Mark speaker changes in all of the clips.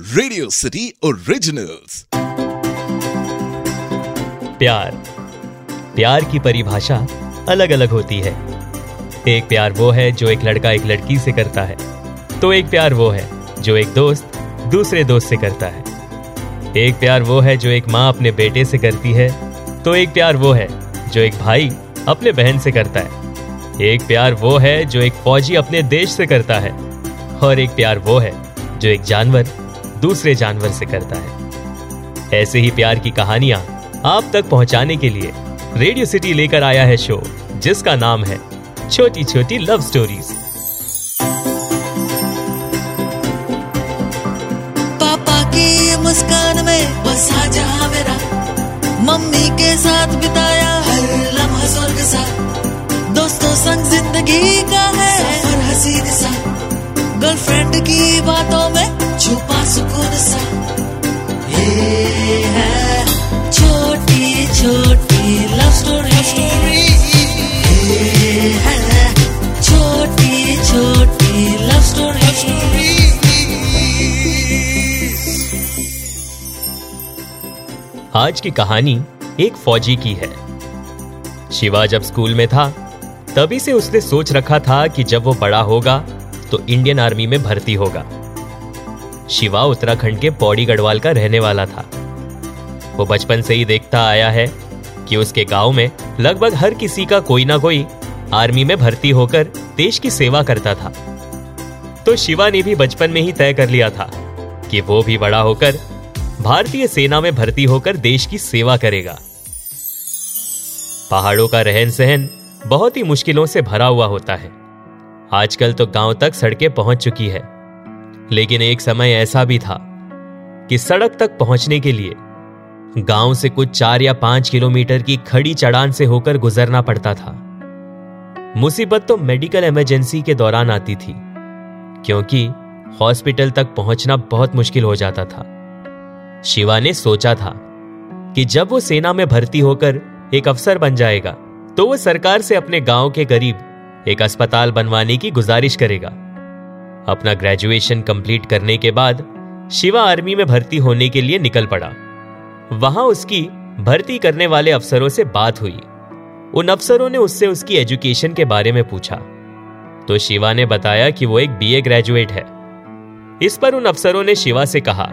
Speaker 1: Radio city originals
Speaker 2: प्यार। प्यार की परिभाषा अलग अलग होती है। एक प्यार वो है जो एक लड़का एक लड़की से करता है। तो एक प्यार वो है जो एक दोस्त दूसरे दोस्त से करता है। एक प्यार वो है जो एक माँ अपने बेटे से करती है। तो एक प्यार वो है जो एक भाई अपने बहन से करता है। एक प्यार वो है जो एक फौजी अपने देश से करता है। और एक प्यार वो है जो एक जानवर दूसरे जानवर से करता है। ऐसे ही प्यार की कहानियाँ आप तक पहुँचाने के लिए रेडियो सिटी लेकर आया है शो, जिसका नाम है छोटी छोटी लव स्टोरीज।
Speaker 3: पापा की मुस्कान में बसा जहाँ मेरा। मम्मी के साथ बिताया हर लम्हा स्वर्ग सा। दोस्तों संग ज़िंदगी का है सफ़र हसीन सा गर्लफ्रेंड की बातों में
Speaker 2: आज की कहानी एक फौजी की है। शिवा जब स्कूल में था, तभी से उसने सोच रखा था कि जब वो बड़ा होगा तो इंडियन आर्मी में भर्ती होगा। शिवा उत्तराखंड के पौड़ी गढ़वाल का रहने वाला था। वो बचपन से ही देखता आया है कि उसके गाँव में लगभग हर किसी का कोई ना कोई आर्मी में भर्ती होकर देश की सेवा करता था। तो शिवा ने भी बचपन में ही तय कर लिया था कि वो भी बड़ा होकर भारतीय सेना में भर्ती होकर देश की सेवा करेगा। पहाड़ों का रहन सहन बहुत ही मुश्किलों से भरा हुआ होता है। आजकल तो गाँव तक सड़कें पहुँच चुकी है। लेकिन एक समय ऐसा भी था कि सड़क तक पहुँचने के लिए गाँव से कुछ चार या पाँच किलोमीटर की खड़ी चढ़ान से होकर गुजरना पड़ता था। मुसीबत तो मेडिकल इमरजेंसी के दौरान आती थी, क्योंकि हॉस्पिटल तक पहुँचना बहुत मुश्किल हो जाता था। शिवा ने सोचा था कि जब वो सेना में भर्ती होकर एक अफसर बन जाएगा तो वो सरकार से अपने गाँव के करीब एक अस्पताल बनवाने की गुजारिश करेगा। अपना ग्रेजुएशन कंप्लीट करने के बाद शिवा आर्मी में भर्ती होने के लिए निकल पड़ा। वहाँ उसकी भर्ती करने वाले अफसरों से बात हुई। उन अफसरों ने उससे उसकी एजुकेशन के बारे में पूछा। तो शिवा ने बताया कि वो एक बीए ग्रेजुएट है। इस पर उन अफसरों ने शिवा से कहा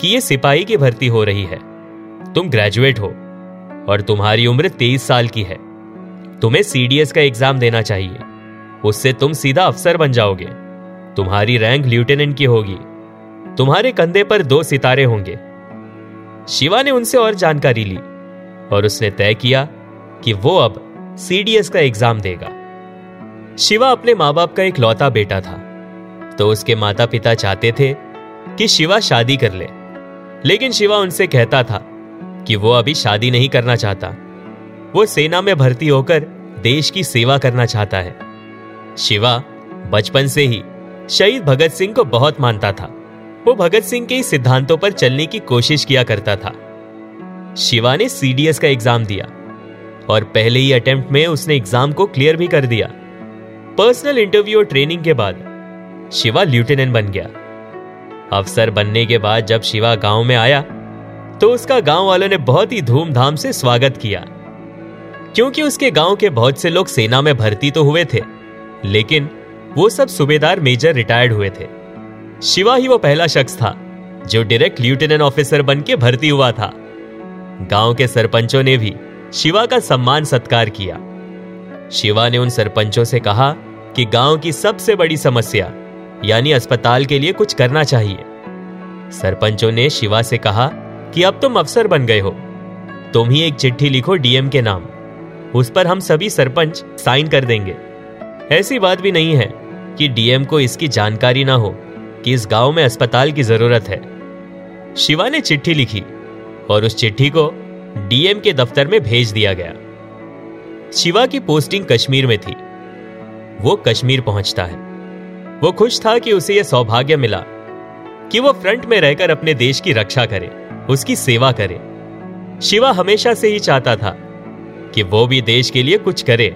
Speaker 2: कि ये सिपाही की भर्ती हो रही है। तुम ग्रेजुएट हो और तुम्हारी उम्र तेईस साल की है। तुम्हें सीडीएस का एग्ज़ाम देना चाहिए। उससे तुम सीधा अफसर बन जाओगे। तुम्हारी रैंक लेफ्टिनेंट की होगी। तुम्हारे कंधे पर दो सितारे होंगे। शिवा ने उनसे और जानकारी ली और उसने तय किया कि वो अब सीडीएस का एग्ज़ाम देगा। शिवा अपने माँ बाप का एक लौता बेटा था। तो उसके माता पिता चाहते थे कि शिवा शादी कर ले। लेकिन शिवा उनसे कहता था कि वो अभी शादी नहीं करना चाहता। वो सेना में भर्ती होकर देश की सेवा करना चाहता है। शिवा बचपन से ही शहीद भगत सिंह को बहुत मानता था। वो भगत सिंह के सिद्धांतों पर चलने की कोशिश किया करता था। शिवा ने सीडीएस का एग्ज़ाम दिया और पहले ही अटेम्प्ट में उसने एग्ज़ाम को क्लियर भी कर दिया। पर्सनल इंटरव्यू और ट्रेनिंग के बाद शिवा लेफ्टिनेंट बन गया। अफसर बनने के बाद जब शिवा गाँव में आया तो उसका गाँव वालों ने बहुत ही धूमधाम से स्वागत किया। क्योंकि उसके गाँव के बहुत से लोग सेना में भर्ती तो हुए थे, लेकिन वो सब सूबेदार मेजर रिटायर्ड हुए थे। शिवा ही वो पहला शख्स था, जो डायरेक्ट लेफ्टिनेंट ऑफिसर बन के भर्ती हुआ था। गाँव के सरपंचों ने भी शिवा का सम्मान सत्कार किया। शिवा ने उन सरपंचों से कहा कि गाँव की सबसे बड़ी समस्या यानी अस्पताल के लिए कुछ करना चाहिए। सरपंचों ने शिवा से कहा कि अब तुम अफसर बन गए हो। तुम ही एक चिट्ठी लिखो डीएम के नाम। उस पर हम सभी सरपंच साइन कर देंगे। ऐसी बात भी नहीं है कि डीएम को इसकी जानकारी ना हो कि इस गाँव में अस्पताल की ज़रूरत है। शिवा ने चिट्ठी लिखी और उस चिट्ठी को डीएम के दफ्तर में भेज दिया गया। शिवा की पोस्टिंग कश्मीर में थी। वो कश्मीर पहुँचता है। वो खुश था कि उसे यह सौभाग्य मिला कि वो फ्रंट में रहकर अपने देश की रक्षा करे, उसकी सेवा करे। शिवा हमेशा से ही चाहता था कि वो भी देश के लिए कुछ करे।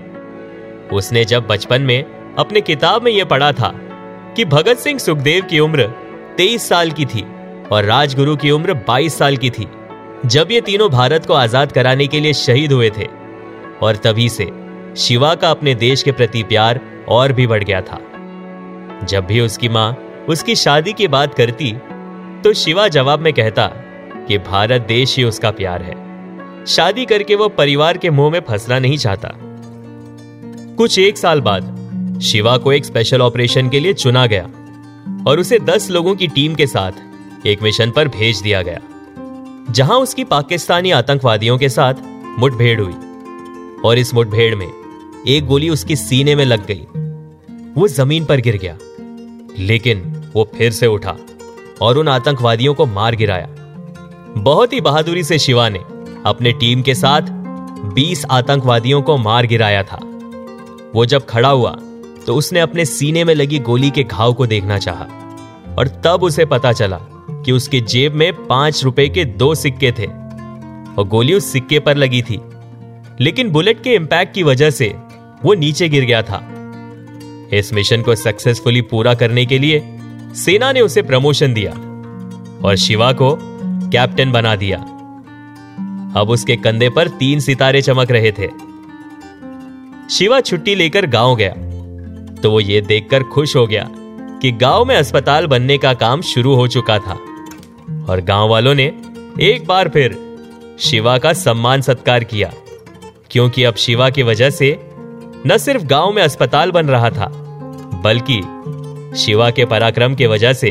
Speaker 2: उसने जब बचपन में अपने किताब में यह पढ़ा था कि भगत सिंह सुखदेव की उम्र तेईस साल की थी और राजगुरु की उम्र 22 साल की थी, जब ये तीनों भारत को आज़ाद कराने के लिए शहीद हुए थे और तभी से शिवा का अपने देश के प्रति प्यार और भी बढ़ गया था। जब भी उसकी माँ उसकी शादी की बात करती तो शिवा जवाब में कहता कि भारत देश ही उसका प्यार है। शादी करके वो परिवार के मुँह में फंसना नहीं चाहता। कुछ एक साल बाद शिवा को एक स्पेशल ऑपरेशन के लिए चुना गया और उसे दस लोगों की टीम के साथ एक मिशन पर भेज दिया गया, जहाँ उसकी पाकिस्तानी आतंकवादियों के साथ मुठभेड़ हुई और इस मुठभेड़ में एक गोली उसके सीने में लग गई। वो ज़मीन पर गिर गया। लेकिन वो फिर से उठा और उन आतंकवादियों को मार गिराया। बहुत ही बहादुरी से शिवा ने अपने टीम के साथ 20 आतंकवादियों को मार गिराया था। वो जब खड़ा हुआ तो उसने अपने सीने में लगी गोली के घाव को देखना चाहा और तब उसे पता चला कि उसके जेब में पाँच रुपए के दो सिक्के थे और गोली उस सिक्के पर लगी थी। लेकिन बुलेट के इंपैक्ट की वजह से वो नीचे गिर गया था। इस मिशन को सक्सेसफुली पूरा करने के लिए सेना ने उसे प्रमोशन दिया और शिवा को कैप्टन बना दिया। अब उसके कंधे पर तीन सितारे चमक रहे थे। शिवा छुट्टी लेकर गाँव गया तो वो ये देखकर खुश हो गया कि गाँव में अस्पताल बनने का काम शुरू हो चुका था और गाँव वालों ने एक बार फिर शिवा का सम्मान सत्कार किया, क्योंकि अब शिवा की वजह से न सिर्फ़ गाँव में अस्पताल बन रहा था बल्कि शिवा के पराक्रम की वजह से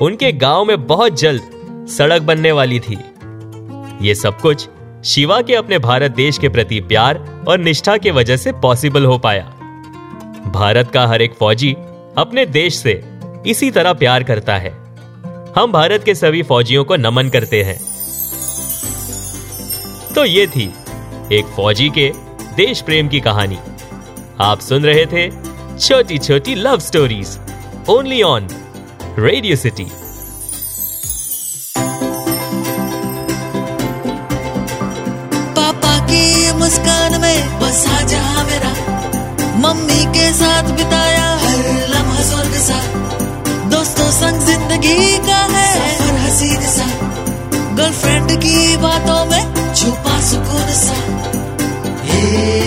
Speaker 2: उनके गाँव में बहुत जल्द सड़क बनने वाली थी। ये सब कुछ शिवा के अपने भारत देश के प्रति प्यार और निष्ठा की वजह से पॉसिबल हो पाया। भारत का हर एक फौजी अपने देश से इसी तरह प्यार करता है। हम भारत के सभी फौजियों को नमन करते हैं। तो ये थी एक फौजी के देश प्रेम की कहानी। आप सुन रहे थे छोटी छोटी love stories only on Radio City
Speaker 3: पापा की मुस्कान में बसा जहाँ मेरा। मम्मी के साथ बिताया हर लम्हा स्वर्ग सा। दोस्तों संग ज़िंदगी का है सफ़र हसीन सा। गर्लफ्रेंड की बातों में छुपा सुकून सा। ये